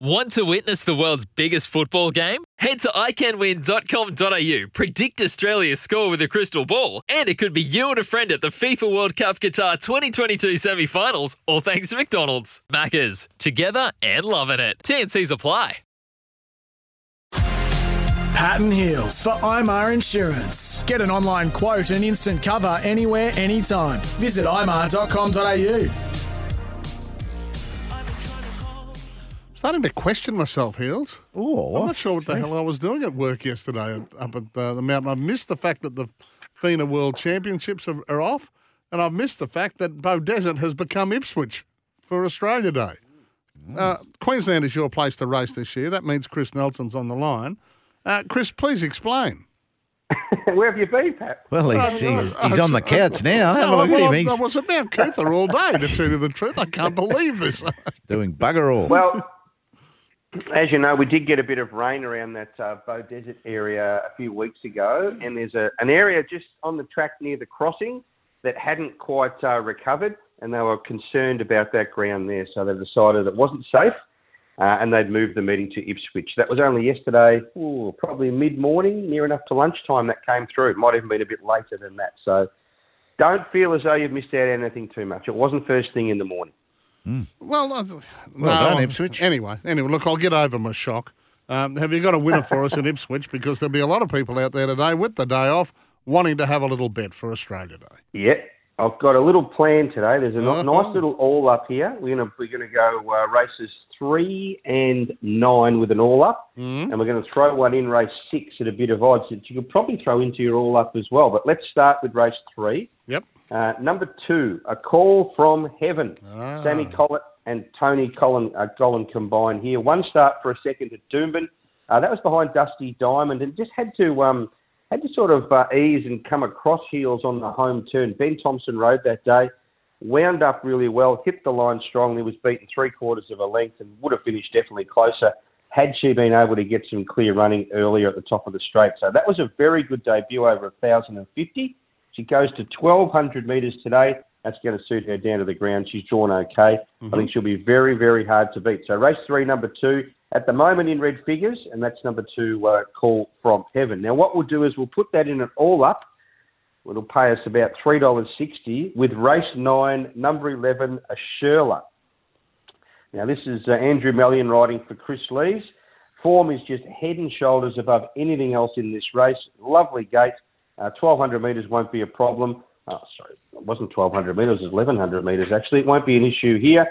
Want to witness the world's biggest football game? Head to iCanWin.com.au, predict Australia's score with a crystal ball, and it could be you and a friend at the FIFA World Cup Qatar 2022 semi finals, all thanks to McDonald's. Maccas, together and loving it. TNC's apply. Patton Heels for IMAR Insurance. Get an online quote and instant cover anywhere, anytime. Visit imar.com.au. starting to question myself, Heels. Oh, I'm not sure what the hell I was doing at work yesterday up at uh, the mountain. I've missed the fact that the FINA World Championships are, are off, and I've missed the fact that Beaudesert has become Ipswich for Australia Day. Uh, Queensland is your place to race this year. That means Chris Nelson's on the line. Uh, Chris, please explain. Where have you been, Pat? Well, he's, he's, he's on the couch now. Have a look well, at him. I was at Mount Coot-tha all day, to tell you the truth. I can't believe this. doing bugger all. Well, as you know, we did get a bit of rain around that uh, Beaudesert area a few weeks ago, and there's a, an area just on the track near the crossing that hadn't quite uh, recovered, and they were concerned about that ground there, so they decided it wasn't safe, uh, and they'd moved the meeting to Ipswich. That was only yesterday, ooh, probably mid-morning, near enough to lunchtime that came through. It might even been a bit later than that, so don't feel as though you've missed out on anything too much. It wasn't first thing in the morning. Well, uh, Well no, done, Ipswich. Anyway, anyway, look, I'll get over my shock. Um, have you got a winner for us in Ipswich? Because there'll be a lot of people out there today with the day off wanting to have a little bet for Australia Day. Yeah, I've got a little plan today. There's a Uh-huh. nice little all up here. We're gonna we're gonna go uh, races three and nine with an all up, Mm-hmm. and we're going to throw one in race six at a bit of odds that you could probably throw into your all up as well. But let's start with race three. Yep. Uh, number two, a call from heaven. Ah. Sammy Collett and Tony Gollan, uh, Gollan combined here. One start for a second at Doomben. Uh, that was behind Dusty Diamond and just had to um, had to sort of uh, ease and come across heels on the home turn. Ben Thompson rode that day, wound up really well, hit the line strongly, was beaten three quarters of a length and would have finished definitely closer had she been able to get some clear running earlier at the top of the straight. So that was a very good debut over 1,050. She goes to 1,200 metres today. That's going to suit her down to the ground. She's drawn okay. I think she'll be very, very hard to beat. So race three, number two, at the moment in red figures, and that's number two, uh, Call from Heaven. Now what we'll do is we'll put that in an all up. It'll pay us about $3.60 with race nine, number 11, a Sherla. Now, this is uh, Andrew Mallyon riding for Chris Lees. Form is just head and shoulders above anything else in this race. Lovely gate. Uh, 1,200 metres won't be a problem. Oh, sorry, it wasn't 1,200 metres, it was 1,100 metres actually. It won't be an issue here.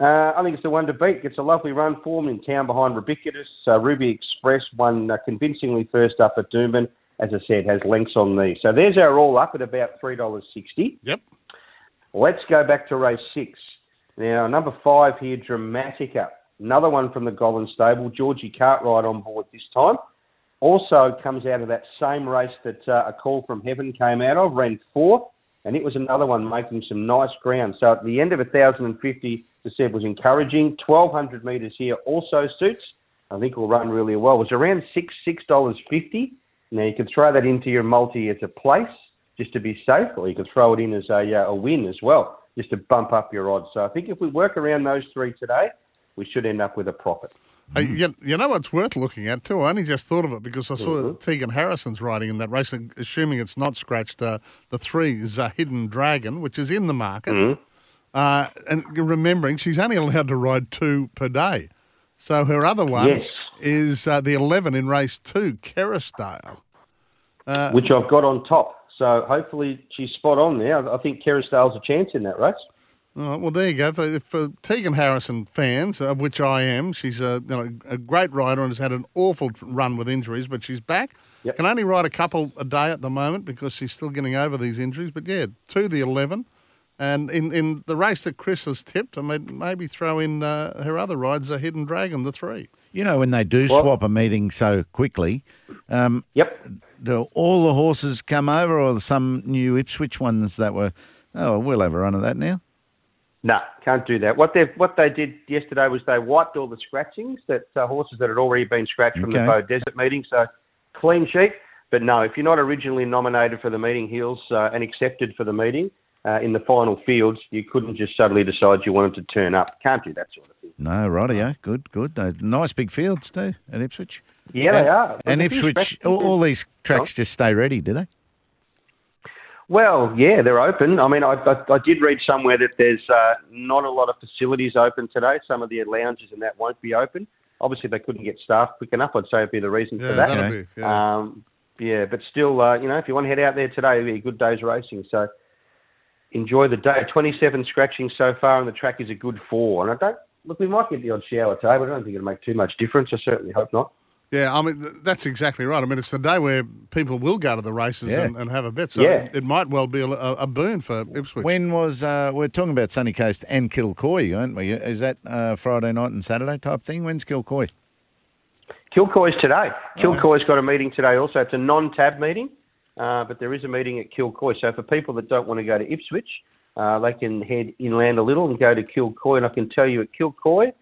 Uh, I think it's the one to beat. Gets a lovely run form in town behind Rubiquitous. Uh, Ruby Express won uh, convincingly first up at Doomben. As I said, has lengths on these. So there's our all up at about $3.60. Yep. Let's go back to race six. Now, number five here, Dramatica. Another one from the Gollan stable. Georgie Cartwright on board this time. Also comes out of that same race that uh, A Call from Heaven came out of, ran fourth, and it was another one making some nice ground. So at the end of 1,050, the Seb was encouraging. 1,200 metres here also suits. I think will run really well. It was around six six dollars fifty. Now you can throw that into your multi as a place just to be safe, or you can throw it in as a, uh, a win as well, just to bump up your odds. So I think if we work around those three today, we should end up with a profit. Hey, you, you know what's worth looking at too? I only just thought of it because I saw Mm-hmm. Tegan Harrison's riding in that race, assuming it's not scratched. Uh, the three is a Hidden Dragon, which is in the market. Mm-hmm. Uh, and remembering she's only allowed to ride two per day. So her other one Yes. is uh, the 11 in race two, Kerrisdale. Uh, which I've got on top. So hopefully she's spot on there. I think Kerrisdale's a chance in that race. All right, well, there you go. For, for Tegan Harrison fans, of which I am, she's a, you know, a great rider and has had an awful run with injuries, but she's back. Yep. Can only ride a couple a day at the moment because she's still getting over these injuries. But yeah, to the 11, And in, in the race that Chris has tipped, I mean, maybe throw in uh, her other rides, a Hidden Dragon, the three. You know, when they do Well- swap a meeting so quickly, um, Yep. do all the horses come over or some new Ipswich ones that were, oh, we'll have a run of that now? No, can't do that. What they what they did yesterday was they wiped all the scratchings that uh, horses that had already been scratched from the Beaudesert meeting. So clean sheet. But no, if you're not originally nominated for the meeting hills uh, and accepted for the meeting uh, in the final fields, you couldn't just suddenly decide you wanted to turn up. Can't do that sort of thing. No, rightio. Good, good. They're nice big fields too at Ipswich. Yeah, and, they are. And There's Ipswich, all, all these tracks just stay ready, do they? Well, yeah, they're open. I mean, I, I, I did read somewhere that there's uh, not a lot of facilities open today. Some of the lounges and that won't be open. Obviously, they couldn't get staff quick enough. I'd say it'd be the reason Yeah, for that. be, yeah. Um, yeah, but still, uh, you know, if you want to head out there today, it'll be a good day's racing. So enjoy the day. 27 scratching so far, and the track is a good four. And I don't look. We might get the odd shower today, but I don't think it'll make too much difference. I certainly hope not. Yeah, I mean, th- that's exactly right. I mean, it's the day where people will go to the races Yeah. and, and have a bet. So Yeah. it might well be a, a a boon for Ipswich. When was, uh, we're talking about Sunny Coast and Kilcoy, aren't we? Is that uh, Friday night and Saturday type thing? When's Kilcoy? Kilcoy's today. Kilcoy's got a meeting today also. It's a non-tab meeting, uh, but there is a meeting at Kilcoy. So for people that don't want to go to Ipswich, uh, they can head inland a little and go to Kilcoy. And I can tell you at Kilcoy, uh,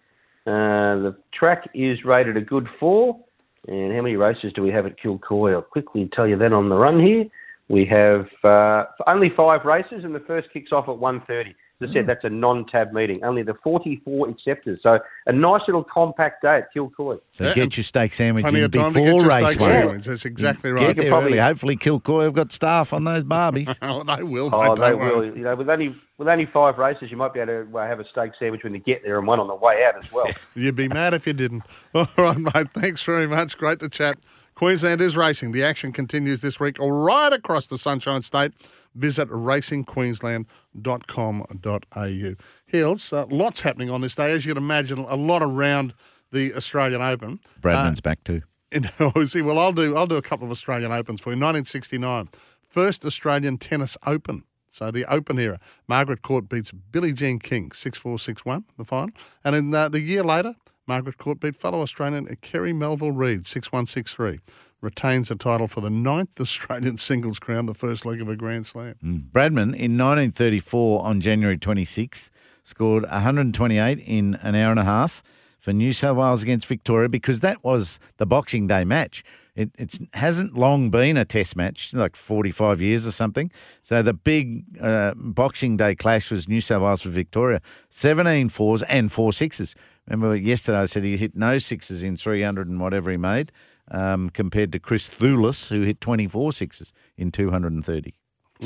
the track is rated a good four. And how many races do we have at Kilcoy? I'll quickly tell you that on the run here. We have uh, only five races, and the first kicks off at 1.30. As I said, that's a non-tab meeting. Only the 44 acceptors. So a nice little compact day at Kilcoy. So Yeah, get your steak sandwich Plenty in of time to before race steak one. sandwich. That's exactly Get right. there probably- early. Hopefully Kilcoy have got staff on those barbies. Oh, they will. Oh, mate, they will. You know, with only with only five races, you might be able to uh, have a steak sandwich when you get there and one on the way out as well. You'd be mad if you didn't. All right, mate. Thanks very much. Great to chat. Queensland is racing. The action continues this week right across the Sunshine State. Visit racingqueensland.com.au. Hills, uh, lots happening on this day. As you can imagine, a lot around the Australian Open. Bradman's back too. in. Well, I'll do I'll do a couple of Australian Opens for you. 1969, first Australian tennis Open. So the Open era. Margaret Court beats Billie Jean King 6-4, 6-1, the final. And in uh, the year later, Margaret Court beat fellow Australian Kerry Melville Reid 6-1, 6-3. Retains the title for the ninth Australian singles crown, the first leg of a Grand Slam. Bradman in 1934 on January 26th scored 128 in an hour and a half for New South Wales against Victoria because that was the Boxing Day match. It it's, hasn't long been a test match, like 45 years or something. So the big uh, Boxing Day clash was New South Wales with Victoria. 17 fours and four sixes. Remember yesterday I said he hit no sixes in 300 and whatever he made um, compared to Chris Thulis, who hit 24 sixes in 230.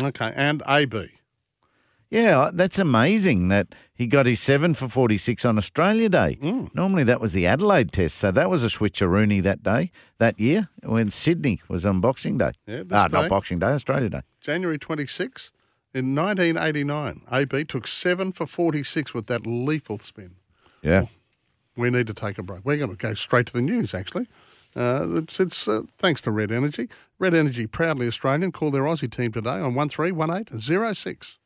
Okay, and AB. Yeah, that's amazing that he got his seven for 46 on Australia Day. Mm. Normally that was the Adelaide test, so that was a switcheroony that day, that year, when Sydney was on Boxing Day. Yeah, ah, day. not Boxing Day, Australia Day. January 26, in 1989, AB took 7 for 46 with that lethal spin. Yeah. We need to take a break. We're going to go straight to the news, actually. Uh, it's it's uh, thanks to Red Energy. Red Energy, proudly Australian, call their Aussie team today on 131806.